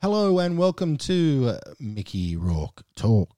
Hello and welcome to Mickey Rourke Talk.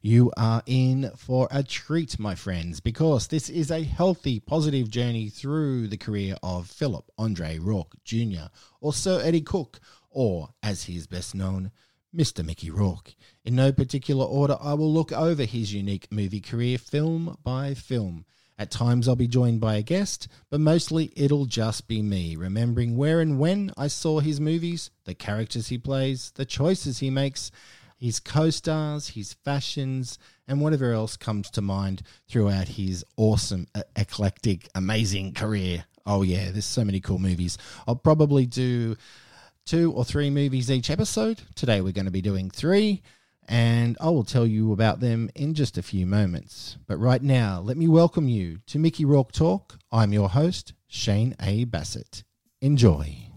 You are in for a treat, my friends, because this is a healthy, positive journey through the career of Philip Andre Rourke Jr., or Sir Eddie Cook, or as he is best known, Mr. Mickey Rourke. In no particular order, I will look over his unique movie career film by film at times, I'll be joined by a guest, but mostly it'll just be me, remembering where and when I saw his movies, the characters he plays, the choices he makes, his co stars, his fashions, and whatever else comes to mind throughout his awesome, eclectic, amazing career. Oh, yeah, there's so many cool movies. I'll probably do two or three movies each episode. Today, we're going to be doing three and I will tell you about them in just a few moments. But right now, let me welcome you to Mickey Rourke Talk. I'm your host, Shane A. Bassett. Enjoy.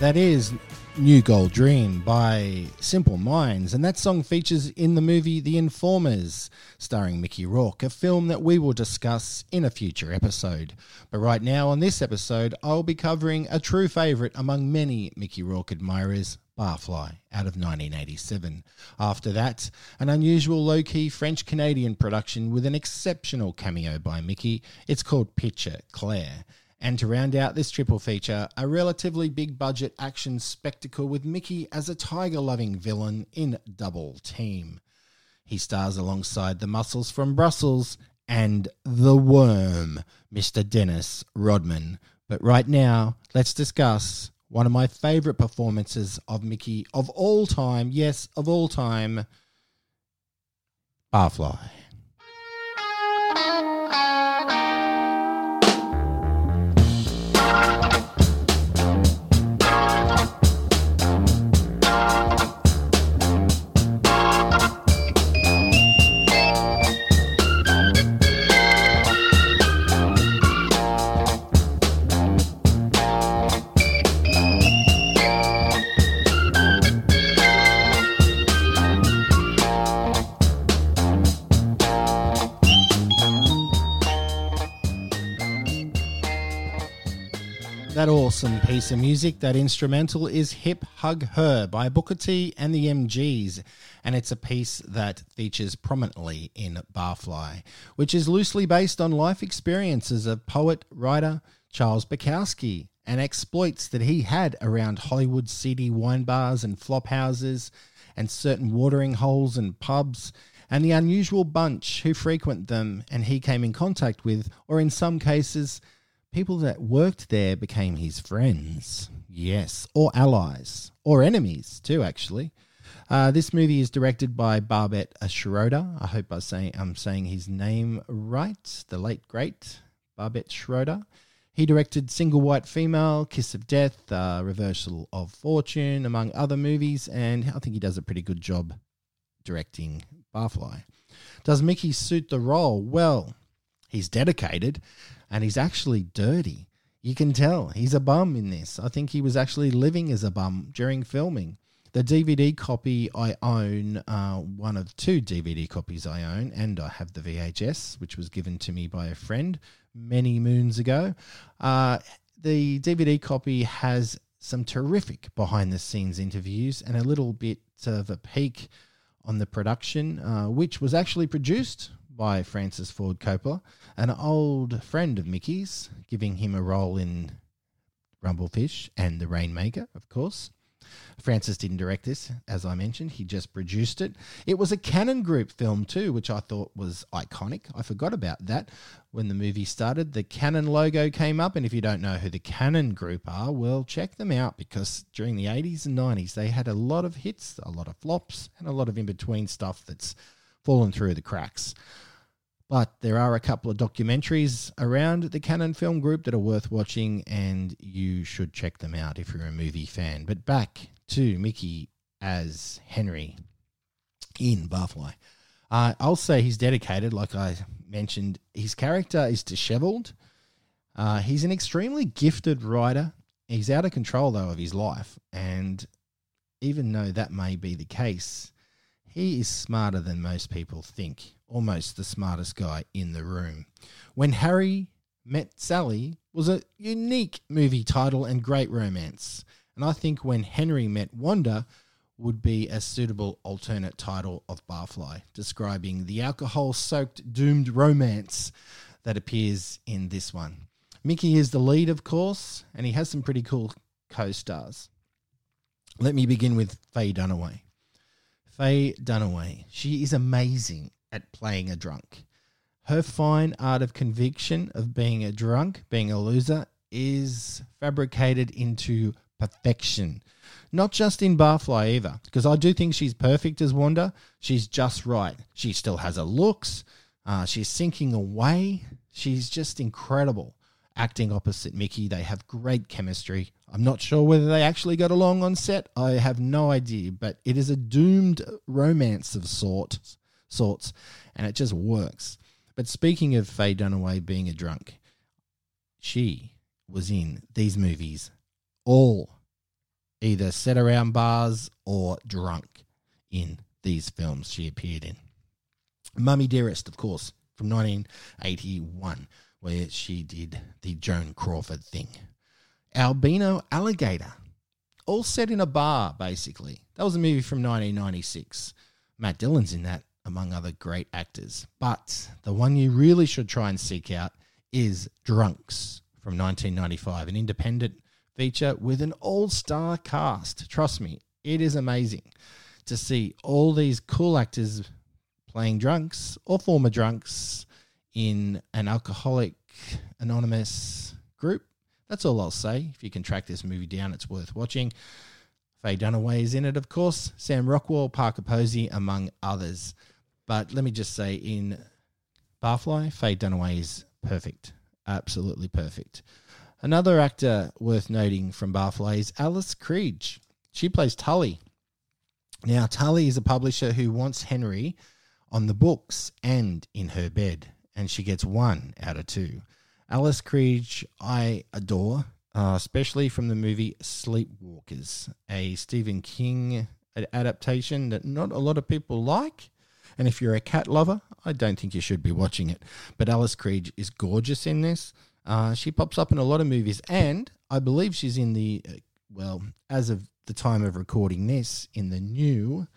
That is New Gold Dream by Simple Minds, and that song features in the movie The Informers, starring Mickey Rourke, a film that we will discuss in a future episode. But right now, on this episode, I'll be covering a true favourite among many Mickey Rourke admirers, Barfly, out of 1987. After that, an unusual low key French Canadian production with an exceptional cameo by Mickey. It's called Picture Claire. And to round out this triple feature, a relatively big budget action spectacle with Mickey as a tiger loving villain in Double Team. He stars alongside the muscles from Brussels and the worm, Mr. Dennis Rodman. But right now, let's discuss one of my favourite performances of Mickey of all time. Yes, of all time. Barfly. Awesome piece of music, that instrumental, is Hip Hug Her by Booker T and the MGs, and it's a piece that features prominently in Barfly, which is loosely based on life experiences of poet, writer Charles Bukowski and exploits that he had around Hollywood seedy wine bars and flop houses and certain watering holes and pubs and the unusual bunch who frequent them and he came in contact with, or in some cases, people that worked there became his friends. Yes, or allies, or enemies too, actually. Uh, this movie is directed by Barbet Schroeder. I hope I say I'm saying his name right. The late great Barbet Schroeder. He directed Single White Female, Kiss of Death, uh, Reversal of Fortune, among other movies, and I think he does a pretty good job directing Barfly. Does Mickey suit the role? Well, he's dedicated and he's actually dirty. You can tell he's a bum in this. I think he was actually living as a bum during filming. The DVD copy I own, uh, one of two DVD copies I own, and I have the VHS, which was given to me by a friend many moons ago. Uh, the DVD copy has some terrific behind the scenes interviews and a little bit of a peek on the production, uh, which was actually produced by Francis Ford Coppola, an old friend of Mickey's, giving him a role in Rumblefish and The Rainmaker, of course. Francis didn't direct this, as I mentioned. He just produced it. It was a Cannon Group film, too, which I thought was iconic. I forgot about that when the movie started. The Cannon logo came up, and if you don't know who the Cannon Group are, well, check them out because during the 80s and 90s, they had a lot of hits, a lot of flops, and a lot of in between stuff that's fallen through the cracks. But there are a couple of documentaries around the Cannon Film Group that are worth watching, and you should check them out if you're a movie fan. But back to Mickey as Henry in Barfly. Uh, I'll say he's dedicated, like I mentioned. His character is disheveled. Uh, he's an extremely gifted writer. He's out of control, though, of his life. And even though that may be the case, he is smarter than most people think almost the smartest guy in the room. When Harry Met Sally was a unique movie title and great romance. And I think When Henry Met Wanda would be a suitable alternate title of Barfly, describing the alcohol soaked doomed romance that appears in this one. Mickey is the lead, of course, and he has some pretty cool co stars. Let me begin with Faye Dunaway. Faye Dunaway, she is amazing at playing a drunk. Her fine art of conviction of being a drunk, being a loser, is fabricated into perfection. Not just in Barfly either, because I do think she's perfect as Wanda. She's just right. She still has her looks. Uh, she's sinking away. She's just incredible acting opposite Mickey. They have great chemistry. I'm not sure whether they actually got along on set. I have no idea, but it is a doomed romance of sorts sorts, and it just works. But speaking of Faye Dunaway being a drunk, she was in these movies all either set around bars or drunk in these films she appeared in. Mummy Dearest, of course, from 1981, where she did the Joan Crawford thing. Albino Alligator, all set in a bar, basically. That was a movie from 1996. Matt Dillon's in that among other great actors. But the one you really should try and seek out is Drunks from 1995, an independent feature with an all star cast. Trust me, it is amazing to see all these cool actors playing drunks or former drunks in an alcoholic anonymous group. That's all I'll say. If you can track this movie down, it's worth watching. Faye Dunaway is in it, of course. Sam Rockwell, Parker Posey, among others. But let me just say, in Barfly, Faye Dunaway is perfect, absolutely perfect. Another actor worth noting from Barfly is Alice Krige. She plays Tully. Now, Tully is a publisher who wants Henry on the books and in her bed, and she gets one out of two. Alice Krige, I adore, uh, especially from the movie Sleepwalkers, a Stephen King adaptation that not a lot of people like. And if you're a cat lover, I don't think you should be watching it. But Alice Krige is gorgeous in this. Uh, she pops up in a lot of movies, and I believe she's in the, uh, well, as of the time of recording this, in the new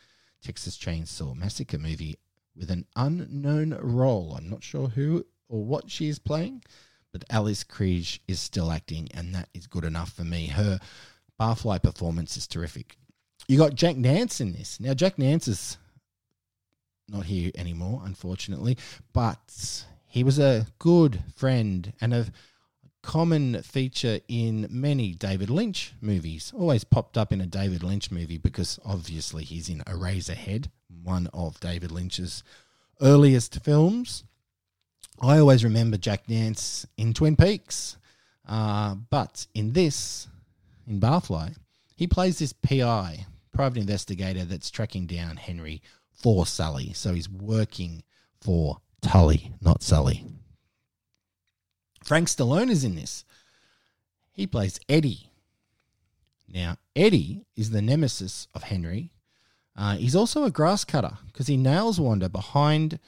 Texas Chainsaw Massacre movie with an unknown role. I'm not sure who or what she is playing, but Alice Krige is still acting, and that is good enough for me. Her barfly performance is terrific. You got Jack Nance in this. Now, Jack Nance is not here anymore, unfortunately. But he was a good friend and a common feature in many David Lynch movies. Always popped up in a David Lynch movie because obviously he's in Eraserhead, one of David Lynch's earliest films. I always remember Jack Nance in Twin Peaks. Uh, but in this, in Barfly, he plays this PI, private investigator that's tracking down Henry for Sully. So he's working for Tully, not Sully. Frank Stallone is in this. He plays Eddie. Now, Eddie is the nemesis of Henry. Uh, he's also a grass cutter because he nails Wanda behind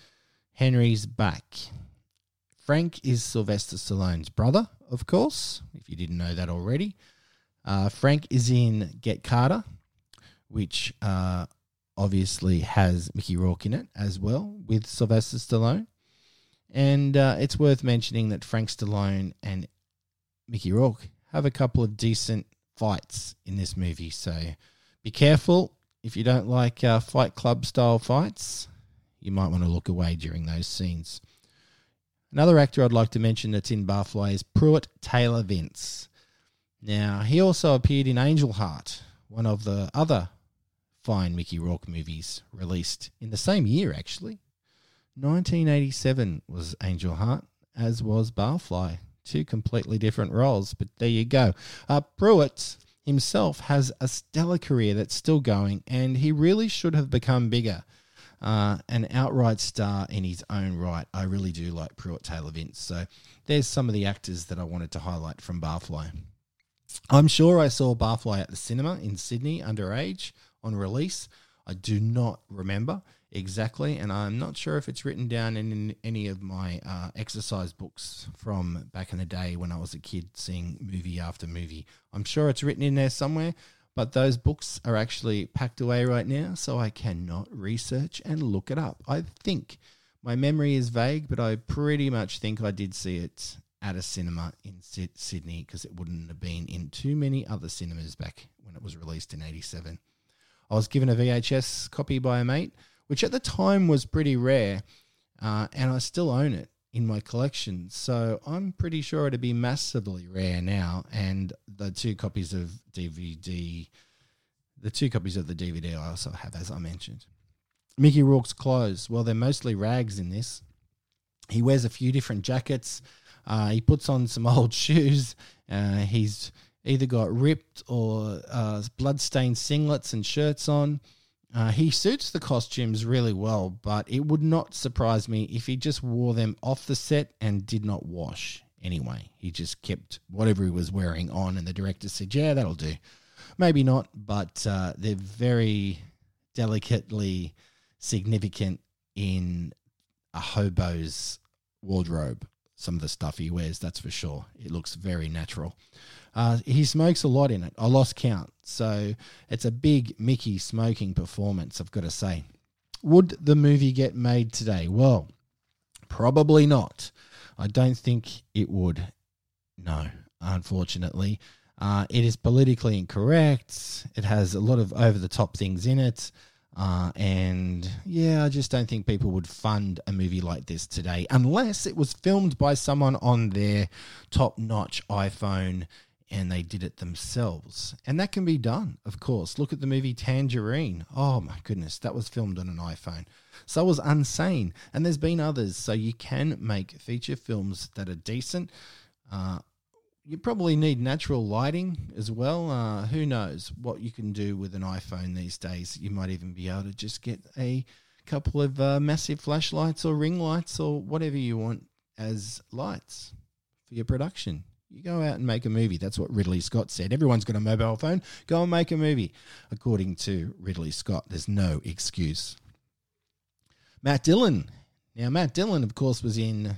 Henry's back. Frank is Sylvester Stallone's brother, of course, if you didn't know that already. Uh, Frank is in Get Carter, which uh, obviously has Mickey Rourke in it as well with Sylvester Stallone. And uh, it's worth mentioning that Frank Stallone and Mickey Rourke have a couple of decent fights in this movie. So be careful if you don't like uh, Fight Club style fights. You might want to look away during those scenes. Another actor I'd like to mention that's in Barfly is Pruitt Taylor Vince. Now, he also appeared in Angel Heart, one of the other fine Mickey Rourke movies released in the same year, actually, 1987 was Angel Heart, as was Barfly. Two completely different roles, but there you go. Uh, Pruitt himself has a stellar career that's still going, and he really should have become bigger. Uh, an outright star in his own right. I really do like Pruitt Taylor Vince. So there's some of the actors that I wanted to highlight from Barfly. I'm sure I saw Barfly at the cinema in Sydney underage on release. I do not remember exactly, and I'm not sure if it's written down in any of my uh, exercise books from back in the day when I was a kid seeing movie after movie. I'm sure it's written in there somewhere, but those books are actually packed away right now, so I cannot research and look it up. I think my memory is vague, but I pretty much think I did see it at a cinema in Sydney because it wouldn't have been in too many other cinemas back when it was released in 87. I was given a VHS copy by a mate, which at the time was pretty rare, uh, and I still own it in my collection. So I'm pretty sure it'd be massively rare now. And the two copies of DVD, the two copies of the DVD I also have, as I mentioned. Mickey Rourke's clothes, well, they're mostly rags in this. He wears a few different jackets. Uh, he puts on some old shoes. Uh, he's either got ripped or uh, blood-stained singlets and shirts on. Uh, he suits the costumes really well, but it would not surprise me if he just wore them off the set and did not wash anyway. He just kept whatever he was wearing on, and the director said, Yeah, that'll do. Maybe not, but uh, they're very delicately significant in a hobo's wardrobe. Some of the stuff he wears, that's for sure. It looks very natural. Uh, he smokes a lot in it. I lost count. So it's a big Mickey smoking performance, I've got to say. Would the movie get made today? Well, probably not. I don't think it would. No, unfortunately. Uh, it is politically incorrect. It has a lot of over the top things in it. Uh, and yeah, I just don't think people would fund a movie like this today unless it was filmed by someone on their top notch iPhone and they did it themselves. And that can be done, of course. Look at the movie Tangerine. Oh my goodness, that was filmed on an iPhone. So was Unsane. And there's been others. So you can make feature films that are decent. Uh, you probably need natural lighting as well. Uh, who knows what you can do with an iPhone these days? You might even be able to just get a couple of uh, massive flashlights or ring lights or whatever you want as lights for your production. You go out and make a movie. That's what Ridley Scott said. Everyone's got a mobile phone. Go and make a movie. According to Ridley Scott, there's no excuse. Matt Dillon. Now, Matt Dillon, of course, was in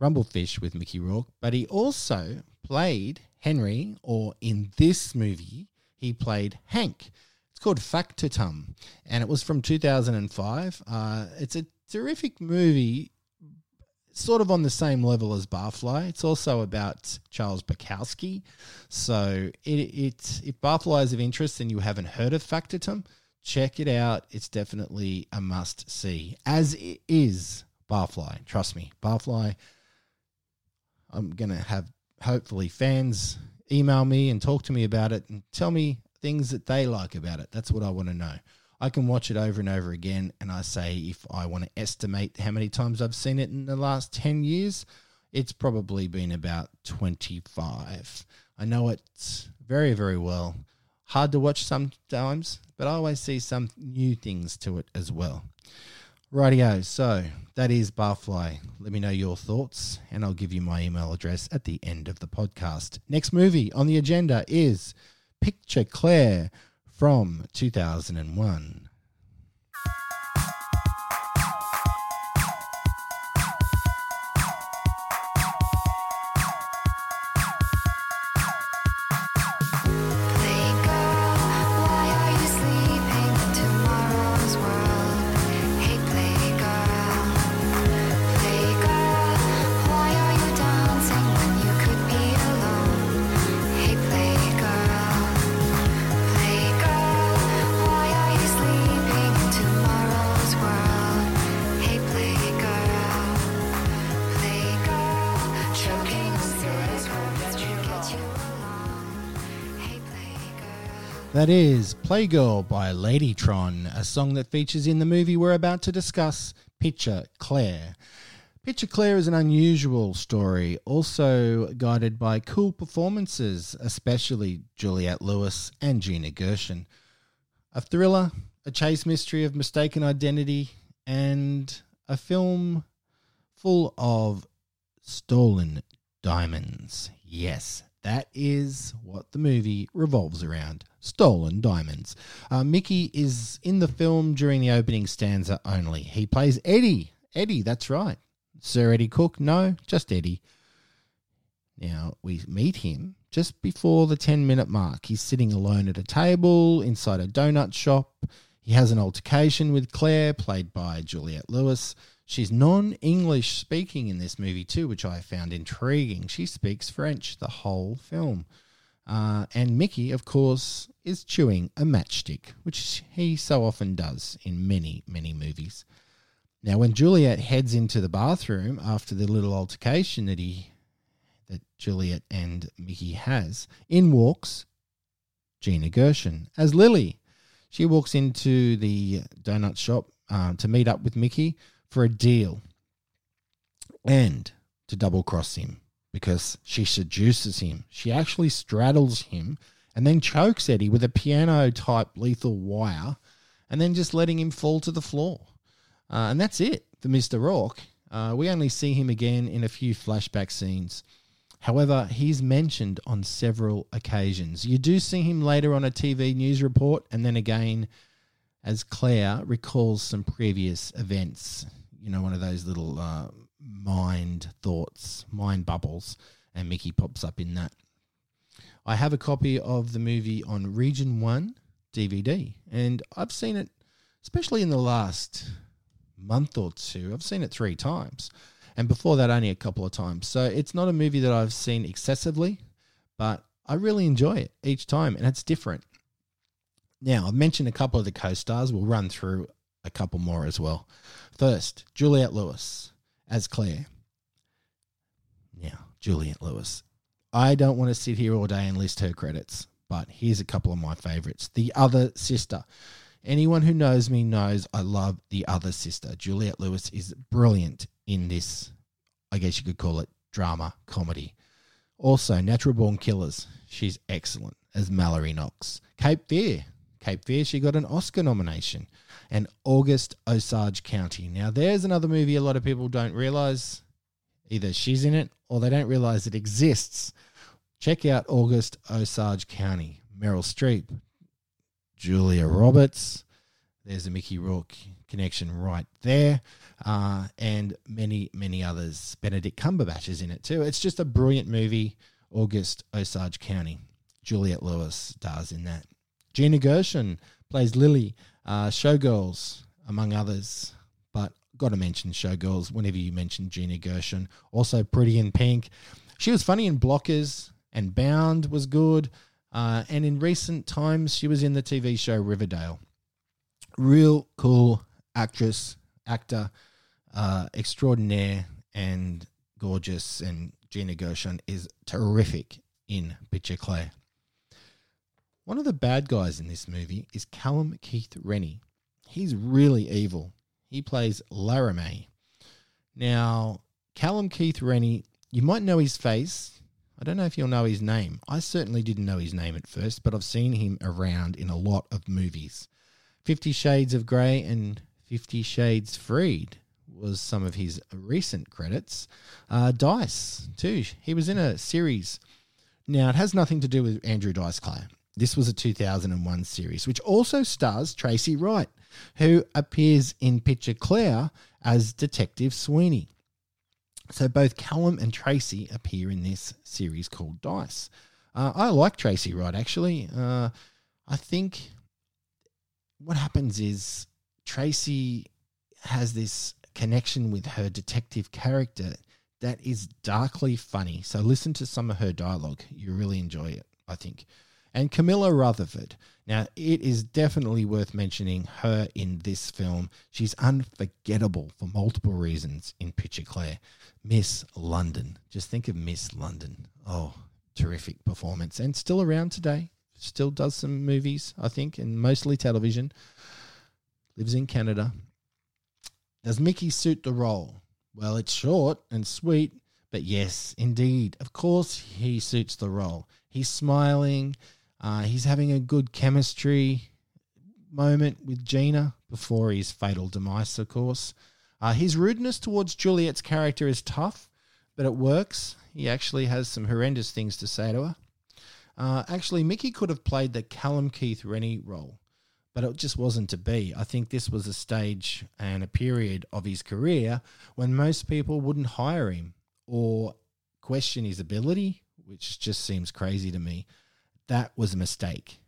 Rumblefish with Mickey Rourke, but he also played Henry, or in this movie, he played Hank. It's called Factotum, and it was from 2005. Uh, it's a terrific movie sort of on the same level as Barfly. It's also about Charles Bukowski. So it, it if Barfly is of interest and you haven't heard of Factotum, check it out. It's definitely a must see, as it is Barfly. Trust me, Barfly. I'm going to have hopefully fans email me and talk to me about it and tell me things that they like about it. That's what I want to know. I can watch it over and over again, and I say if I want to estimate how many times I've seen it in the last 10 years, it's probably been about 25. I know it's very, very well. Hard to watch sometimes, but I always see some new things to it as well. Rightio, so that is Barfly. Let me know your thoughts, and I'll give you my email address at the end of the podcast. Next movie on the agenda is Picture Claire from 2001. That is Playgirl by Ladytron, a song that features in the movie we're about to discuss, Picture Claire. Picture Claire is an unusual story, also guided by cool performances, especially Juliette Lewis and Gina Gershon. A thriller, a chase mystery of mistaken identity, and a film full of stolen diamonds. Yes, that is what the movie revolves around stolen diamonds. Uh, Mickey is in the film during the opening stanza only. He plays Eddie. Eddie, that's right. Sir Eddie Cook? No, just Eddie. Now we meet him just before the 10 minute mark. He's sitting alone at a table inside a donut shop. He has an altercation with Claire, played by Juliette Lewis. She's non English speaking in this movie too, which I found intriguing. She speaks French the whole film. Uh, and Mickey, of course, is chewing a matchstick, which he so often does in many, many movies. Now, when Juliette heads into the bathroom after the little altercation that he that Juliette and Mickey has, in walks Gina Gershon as Lily. She walks into the donut shop uh, to meet up with Mickey for a deal and to double cross him because she seduces him. She actually straddles him and then chokes Eddie with a piano type lethal wire and then just letting him fall to the floor. Uh, and that's it for Mr. Rourke. Uh, we only see him again in a few flashback scenes. However, he's mentioned on several occasions. You do see him later on a TV news report, and then again as Claire recalls some previous events. You know, one of those little uh, mind thoughts, mind bubbles, and Mickey pops up in that. I have a copy of the movie on Region 1 DVD, and I've seen it, especially in the last month or two. I've seen it three times, and before that, only a couple of times. So it's not a movie that I've seen excessively, but I really enjoy it each time, and it's different. Now, I've mentioned a couple of the co stars. We'll run through a couple more as well. First, Juliette Lewis as Claire. Now, Juliette Lewis. I don't want to sit here all day and list her credits, but here's a couple of my favorites. The Other Sister. Anyone who knows me knows I love The Other Sister. Juliette Lewis is brilliant in this, I guess you could call it drama comedy. Also, Natural Born Killers. She's excellent as Mallory Knox. Cape Fear. Cape Fear, she got an Oscar nomination. And August Osage County. Now, there's another movie a lot of people don't realize. Either she's in it or they don't realize it exists. Check out August Osage County. Meryl Streep, Julia Roberts. There's a Mickey Rourke connection right there. Uh, and many, many others. Benedict Cumberbatch is in it too. It's just a brilliant movie. August Osage County. Juliette Lewis stars in that. Gina Gershon plays Lily. Uh, Showgirls, among others. But got to mention Showgirls whenever you mention Gina Gershon. Also, Pretty in Pink. She was funny in Blockers, and Bound was good. Uh, and in recent times, she was in the TV show Riverdale. Real cool actress, actor, uh, extraordinaire, and gorgeous. And Gina Gershon is terrific in Picture Claire. One of the bad guys in this movie is Callum Keith Rennie. He's really evil. He plays Laramie. Now, Callum Keith Rennie, you might know his face I don't know if you'll know his name. I certainly didn't know his name at first, but I've seen him around in a lot of movies. Fifty Shades of Grey and Fifty Shades Freed was some of his recent credits. Uh, Dice, too. He was in a series. Now, it has nothing to do with Andrew Dice Clay. This was a 2001 series, which also stars Tracy Wright, who appears in Picture Claire as Detective Sweeney. So both Callum and Tracy appear in this series called Dice. Uh, I like Tracy Wright actually. Uh, I think what happens is Tracy has this connection with her detective character that is darkly funny. So listen to some of her dialogue. You really enjoy it, I think and Camilla Rutherford. Now, it is definitely worth mentioning her in this film. She's unforgettable for multiple reasons in Picture Claire. Miss London. Just think of Miss London. Oh, terrific performance. And still around today. Still does some movies, I think, and mostly television. Lives in Canada. Does Mickey suit the role? Well, it's short and sweet, but yes, indeed. Of course, he suits the role. He's smiling. Uh, he's having a good chemistry moment with Gina before his fatal demise, of course. Uh, his rudeness towards Juliette's character is tough, but it works. He actually has some horrendous things to say to her. Uh, actually, Mickey could have played the Callum Keith Rennie role, but it just wasn't to be. I think this was a stage and a period of his career when most people wouldn't hire him or question his ability, which just seems crazy to me. That was a mistake.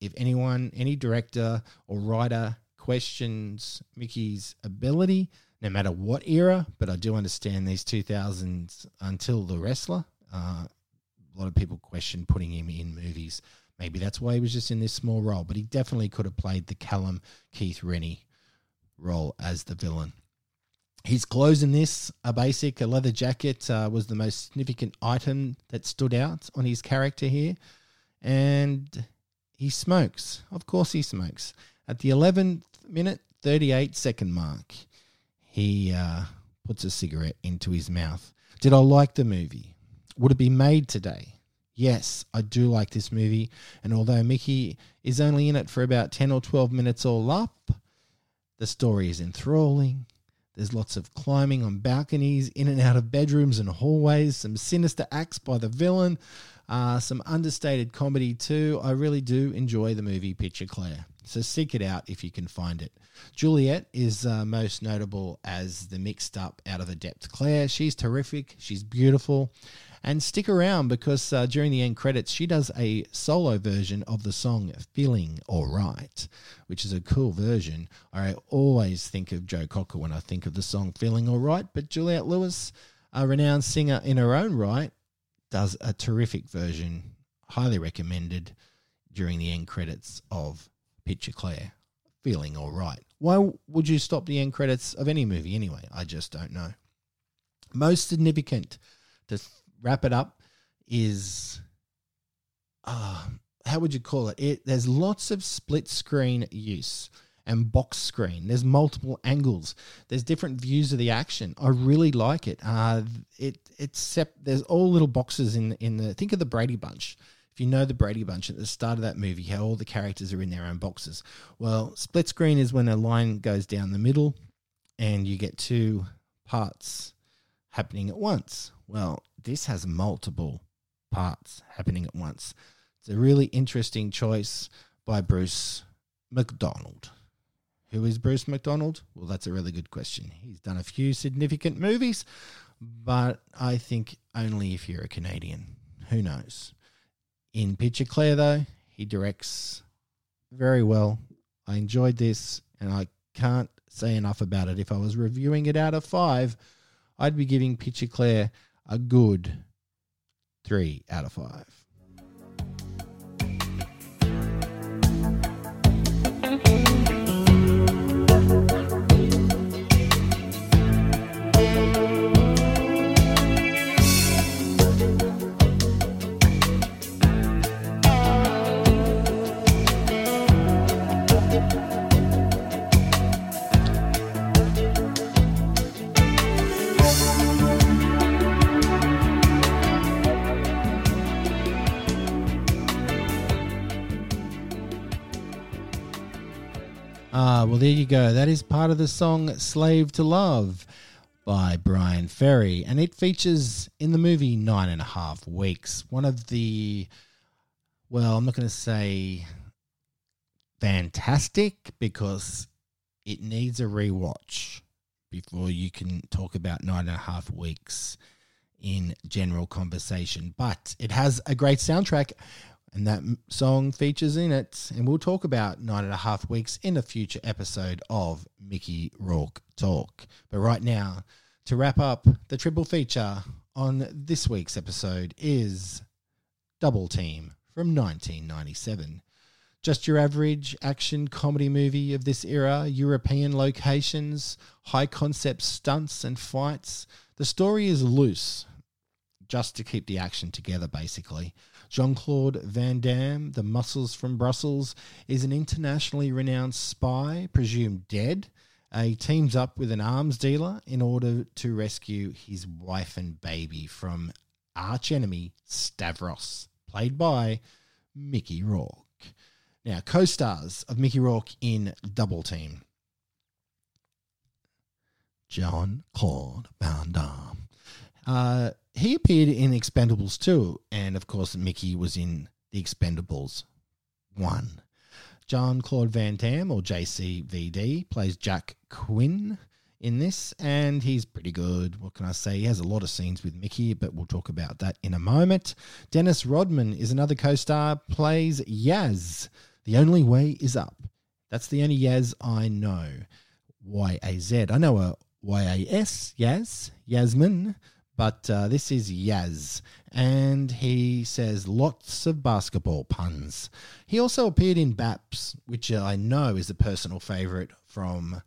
If anyone, any director or writer questions Mickey's ability, no matter what era, but I do understand these 2000s until the wrestler. Uh, a lot of people question putting him in movies. Maybe that's why he was just in this small role, but he definitely could have played the Callum Keith Rennie role as the villain. His clothes in this are basic. A leather jacket uh, was the most significant item that stood out on his character here. And he smokes. Of course, he smokes. At the 11th minute, 38 second mark, he uh, puts a cigarette into his mouth. Did I like the movie? Would it be made today? Yes, I do like this movie. And although Mickey is only in it for about 10 or 12 minutes all up, the story is enthralling. There's lots of climbing on balconies, in and out of bedrooms and hallways, some sinister acts by the villain, uh, some understated comedy too. I really do enjoy the movie Picture Claire. So seek it out if you can find it. Juliette is uh, most notable as the mixed up out of the depth Claire. She's terrific. She's beautiful. And stick around because uh, during the end credits, she does a solo version of the song Feeling Alright, which is a cool version. I always think of Joe Cocker when I think of the song Feeling Alright, but Juliette Lewis, a renowned singer in her own right, does a terrific version, highly recommended during the end credits of Picture Claire. Feeling Alright. Why would you stop the end credits of any movie anyway? I just don't know. Most significant to wrap it up is uh, how would you call it? it? There's lots of split screen use and box screen. There's multiple angles. There's different views of the action. I really like it. Uh, it it's there's all little boxes in in the think of the Brady Bunch. If you know the Brady Bunch at the start of that movie, how all the characters are in their own boxes. Well, split screen is when a line goes down the middle, and you get two parts happening at once. Well, this has multiple parts happening at once. It's a really interesting choice by Bruce McDonald. Who is Bruce McDonald? Well, that's a really good question. He's done a few significant movies, but I think only if you're a Canadian. Who knows? In Picture Claire, though, he directs very well. I enjoyed this, and I can't say enough about it. If I was reviewing it out of five, I'd be giving Picture Claire a good three out of five. Well, there you go. That is part of the song Slave to Love by Bryan Ferry. And it features in the movie Nine and a Half Weeks. One of the, well, I'm not going to say fantastic because it needs a rewatch before you can talk about Nine and a Half Weeks in general conversation. But it has a great soundtrack and that song features in it. And we'll talk about nine and a half weeks in a future episode of Mickey Rourke Talk. But right now, to wrap up the triple feature on this week's episode is Double Team from 1997. Just your average action comedy movie of this era, European locations, high concept stunts and fights. The story is loose, just to keep the action together, basically. Jean Claude Van Damme, the muscles from Brussels, is an internationally renowned spy, presumed dead, Uh, he teams up with an arms dealer in order to rescue his wife and baby from archenemy Stavros, played by Mickey Rourke. Now, co stars of Mickey Rourke in Double Team John Claude Van Damme. Uh, he appeared in Expendables 2, and of course, Mickey was in The Expendables 1. John Claude Van Damme, or JCVD, plays Jack Quinn in this, and he's pretty good. What can I say? He has a lot of scenes with Mickey, but we'll talk about that in a moment. Dennis Rodman is another co star, plays Yaz. The only way is up. That's the only Yaz I know. Y A Z. I know a Y A S, Yaz, Yasmin, but uh, this is Yaz. And he says lots of basketball puns. He also appeared in Baps, which I know is a personal favourite from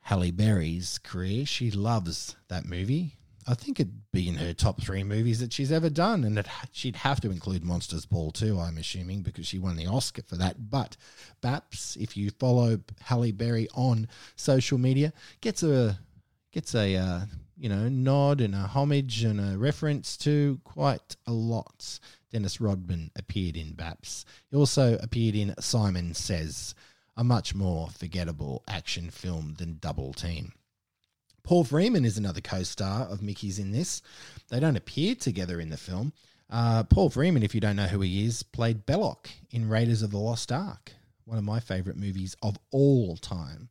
Halle Berry's career. She loves that movie. I think it'd be in her top three movies that she's ever done, and it, she'd have to include Monsters Ball too. I'm assuming because she won the Oscar for that. But Baps, if you follow Halle Berry on social media, gets a gets a uh, you know nod and a homage and a reference to quite a lot. Dennis Rodman appeared in Baps. He also appeared in Simon Says a much more forgettable action film than Double Team. Paul Freeman is another co star of Mickey's in this. They don't appear together in the film. Uh, Paul Freeman, if you don't know who he is, played Belloc in Raiders of the Lost Ark, one of my favourite movies of all time.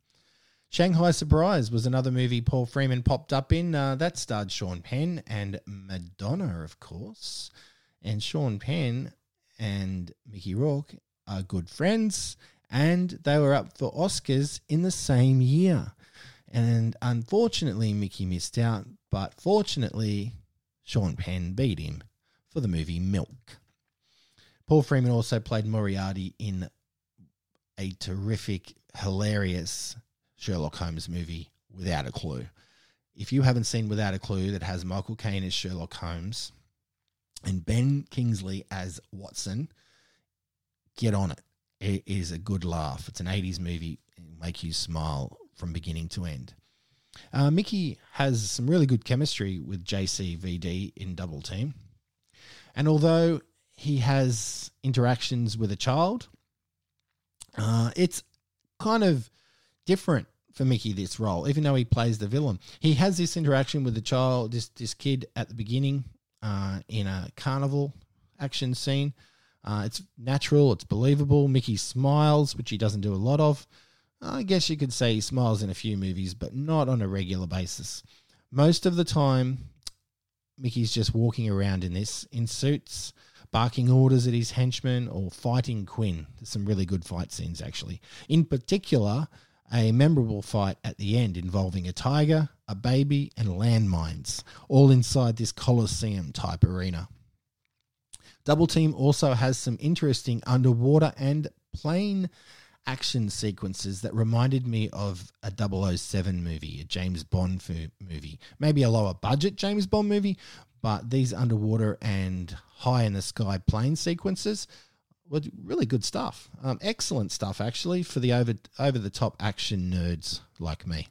Shanghai Surprise was another movie Paul Freeman popped up in. Uh, that starred Sean Penn and Madonna, of course. And Sean Penn and Mickey Rourke are good friends and they were up for Oscars in the same year. And unfortunately, Mickey missed out, but fortunately, Sean Penn beat him for the movie Milk. Paul Freeman also played Moriarty in a terrific, hilarious Sherlock Holmes movie, Without a Clue. If you haven't seen Without a Clue, that has Michael Caine as Sherlock Holmes and Ben Kingsley as Watson, get on it it is a good laugh. It's an 80s movie, It'll make you smile from beginning to end. Uh, Mickey has some really good chemistry with JCVD in Double Team. And although he has interactions with a child, uh, it's kind of different for Mickey this role, even though he plays the villain. He has this interaction with the child, this this kid at the beginning uh, in a carnival action scene uh, it's natural, it's believable. Mickey smiles, which he doesn't do a lot of. I guess you could say he smiles in a few movies, but not on a regular basis. Most of the time, Mickey's just walking around in this, in suits, barking orders at his henchmen, or fighting Quinn. There's some really good fight scenes, actually. In particular, a memorable fight at the end involving a tiger, a baby, and landmines, all inside this Colosseum type arena. Double Team also has some interesting underwater and plane action sequences that reminded me of a 007 movie, a James Bond movie. Maybe a lower budget James Bond movie, but these underwater and high in the sky plane sequences were really good stuff. Um, excellent stuff, actually, for the over over the top action nerds like me.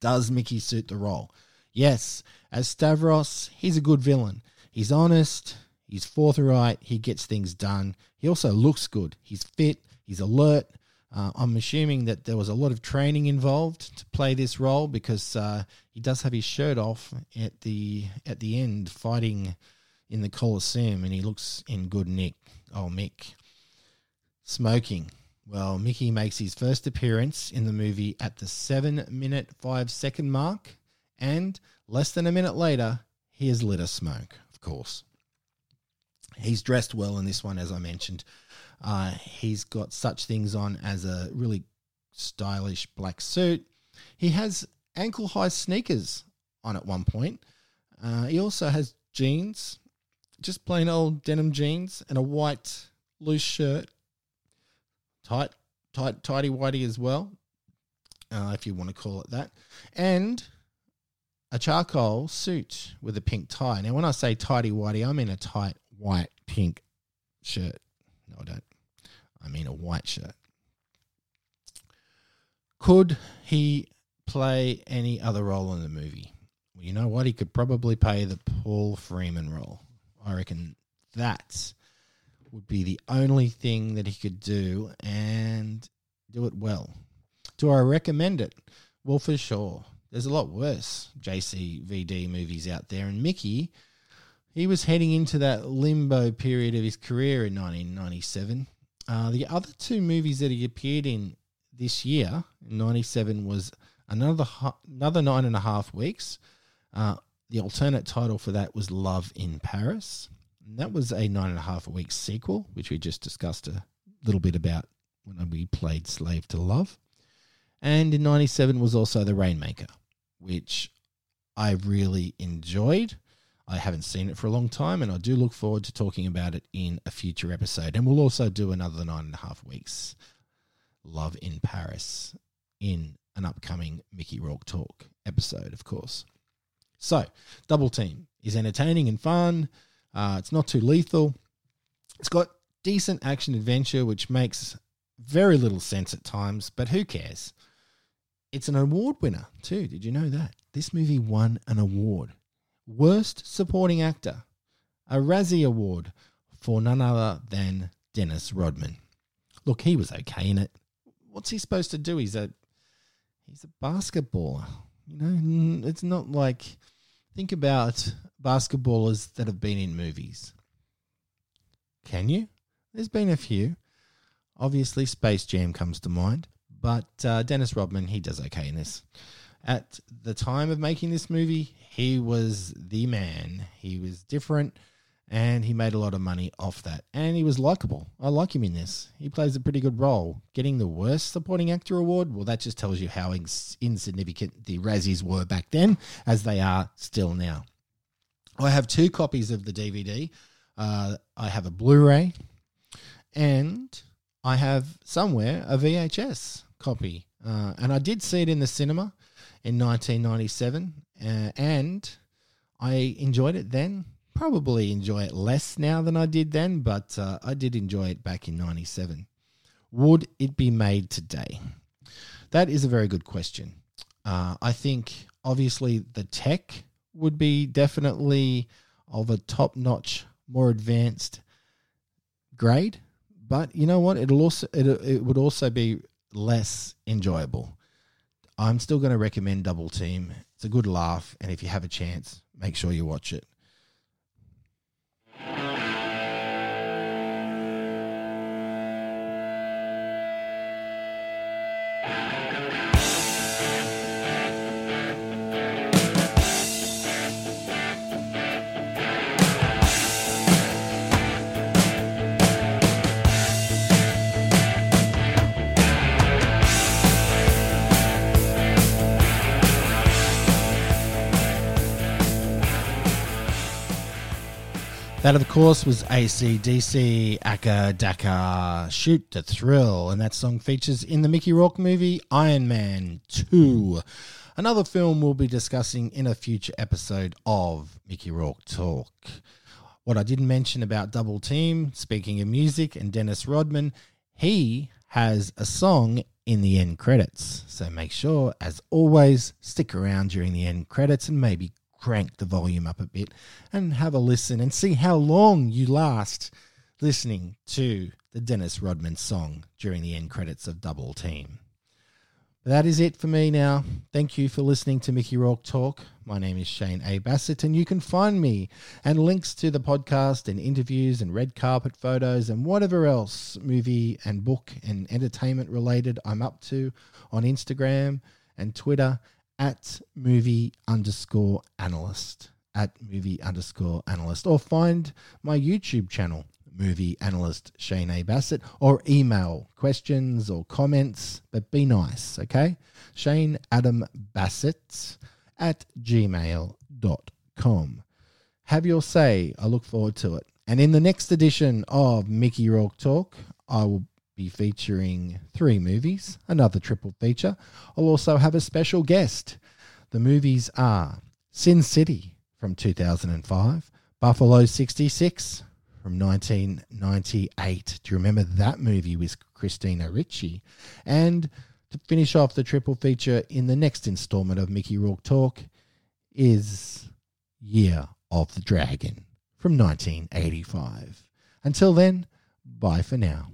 Does Mickey suit the role? Yes, as Stavros, he's a good villain. He's honest, He's forthright. He gets things done. He also looks good. He's fit. He's alert. Uh, I'm assuming that there was a lot of training involved to play this role because uh, he does have his shirt off at the at the end, fighting in the Colosseum, and he looks in good nick. Oh, Mick, smoking. Well, Mickey makes his first appearance in the movie at the seven minute five second mark, and less than a minute later, he has lit a smoke. Of course. He's dressed well in this one, as I mentioned. Uh, he's got such things on as a really stylish black suit. He has ankle high sneakers on at one point. Uh, he also has jeans, just plain old denim jeans, and a white loose shirt. Tight, tight, tidy whitey as well, uh, if you want to call it that. And a charcoal suit with a pink tie. Now, when I say tidy whitey, I mean a tight white pink shirt. No, I don't. I mean a white shirt. Could he play any other role in the movie? Well, you know what? He could probably play the Paul Freeman role. I reckon that would be the only thing that he could do and do it well. Do I recommend it? Well, for sure. There's a lot worse JCVD movies out there, and Mickey, he was heading into that limbo period of his career in 1997. Uh, the other two movies that he appeared in this year, in 97, was another another nine and a half weeks. Uh, the alternate title for that was Love in Paris. And that was a nine and a half week sequel, which we just discussed a little bit about when we played Slave to Love. And in 97 was also The Rainmaker, which I really enjoyed. I haven't seen it for a long time, and I do look forward to talking about it in a future episode. And we'll also do another nine and a half weeks Love in Paris in an upcoming Mickey Rourke Talk episode, of course. So, Double Team is entertaining and fun. Uh, it's not too lethal. It's got decent action adventure, which makes very little sense at times, but who cares? It's an award winner, too. Did you know that? This movie won an award. Worst Supporting Actor, a Razzie Award for none other than Dennis Rodman. Look, he was okay in it. What's he supposed to do? He's a he's a basketballer. You know, it's not like think about basketballers that have been in movies. Can you? There's been a few. Obviously, Space Jam comes to mind, but uh, Dennis Rodman, he does okay in this. At the time of making this movie, he was the man. He was different and he made a lot of money off that. And he was likable. I like him in this. He plays a pretty good role. Getting the worst supporting actor award, well, that just tells you how ins- insignificant the Razzies were back then, as they are still now. I have two copies of the DVD. Uh, I have a Blu ray, and I have somewhere a VHS copy. Uh, and I did see it in the cinema in 1997, uh, and I enjoyed it then probably enjoy it less now than I did then, but uh, I did enjoy it back in 97. Would it be made today? That is a very good question. Uh, I think obviously the tech would be definitely of a top notch, more advanced grade. But you know what? It'll also it, it would also be less enjoyable. I'm still going to recommend Double Team. It's a good laugh, and if you have a chance, make sure you watch it. That, of course, was ACDC, Acca Dacca, Shoot to Thrill, and that song features in the Mickey Rourke movie Iron Man 2. Another film we'll be discussing in a future episode of Mickey Rourke Talk. What I didn't mention about Double Team, speaking of music and Dennis Rodman, he has a song in the end credits. So make sure, as always, stick around during the end credits and maybe crank the volume up a bit and have a listen and see how long you last listening to the Dennis Rodman song during the end credits of Double Team. That is it for me now. Thank you for listening to Mickey Rourke Talk. My name is Shane A. Bassett, and you can find me and links to the podcast and interviews and red carpet photos and whatever else movie and book and entertainment related I'm up to on Instagram and Twitter at movie underscore analyst at movie underscore analyst or find my YouTube channel, movie analyst Shane A. Bassett, or email questions or comments, but be nice, okay? Shane Adam Bassett at gmail.com. Have your say. I look forward to it. And in the next edition of Mickey Rourke Talk, I will be featuring three movies, another triple feature. I'll also have a special guest. The movies are Sin City from 2005, Buffalo 66 from 1998. Do you remember that movie with Christina Ricci? And to finish off the triple feature in the next installment of Mickey Rourke Talk is Year of the Dragon from 1985. Until then, bye for now.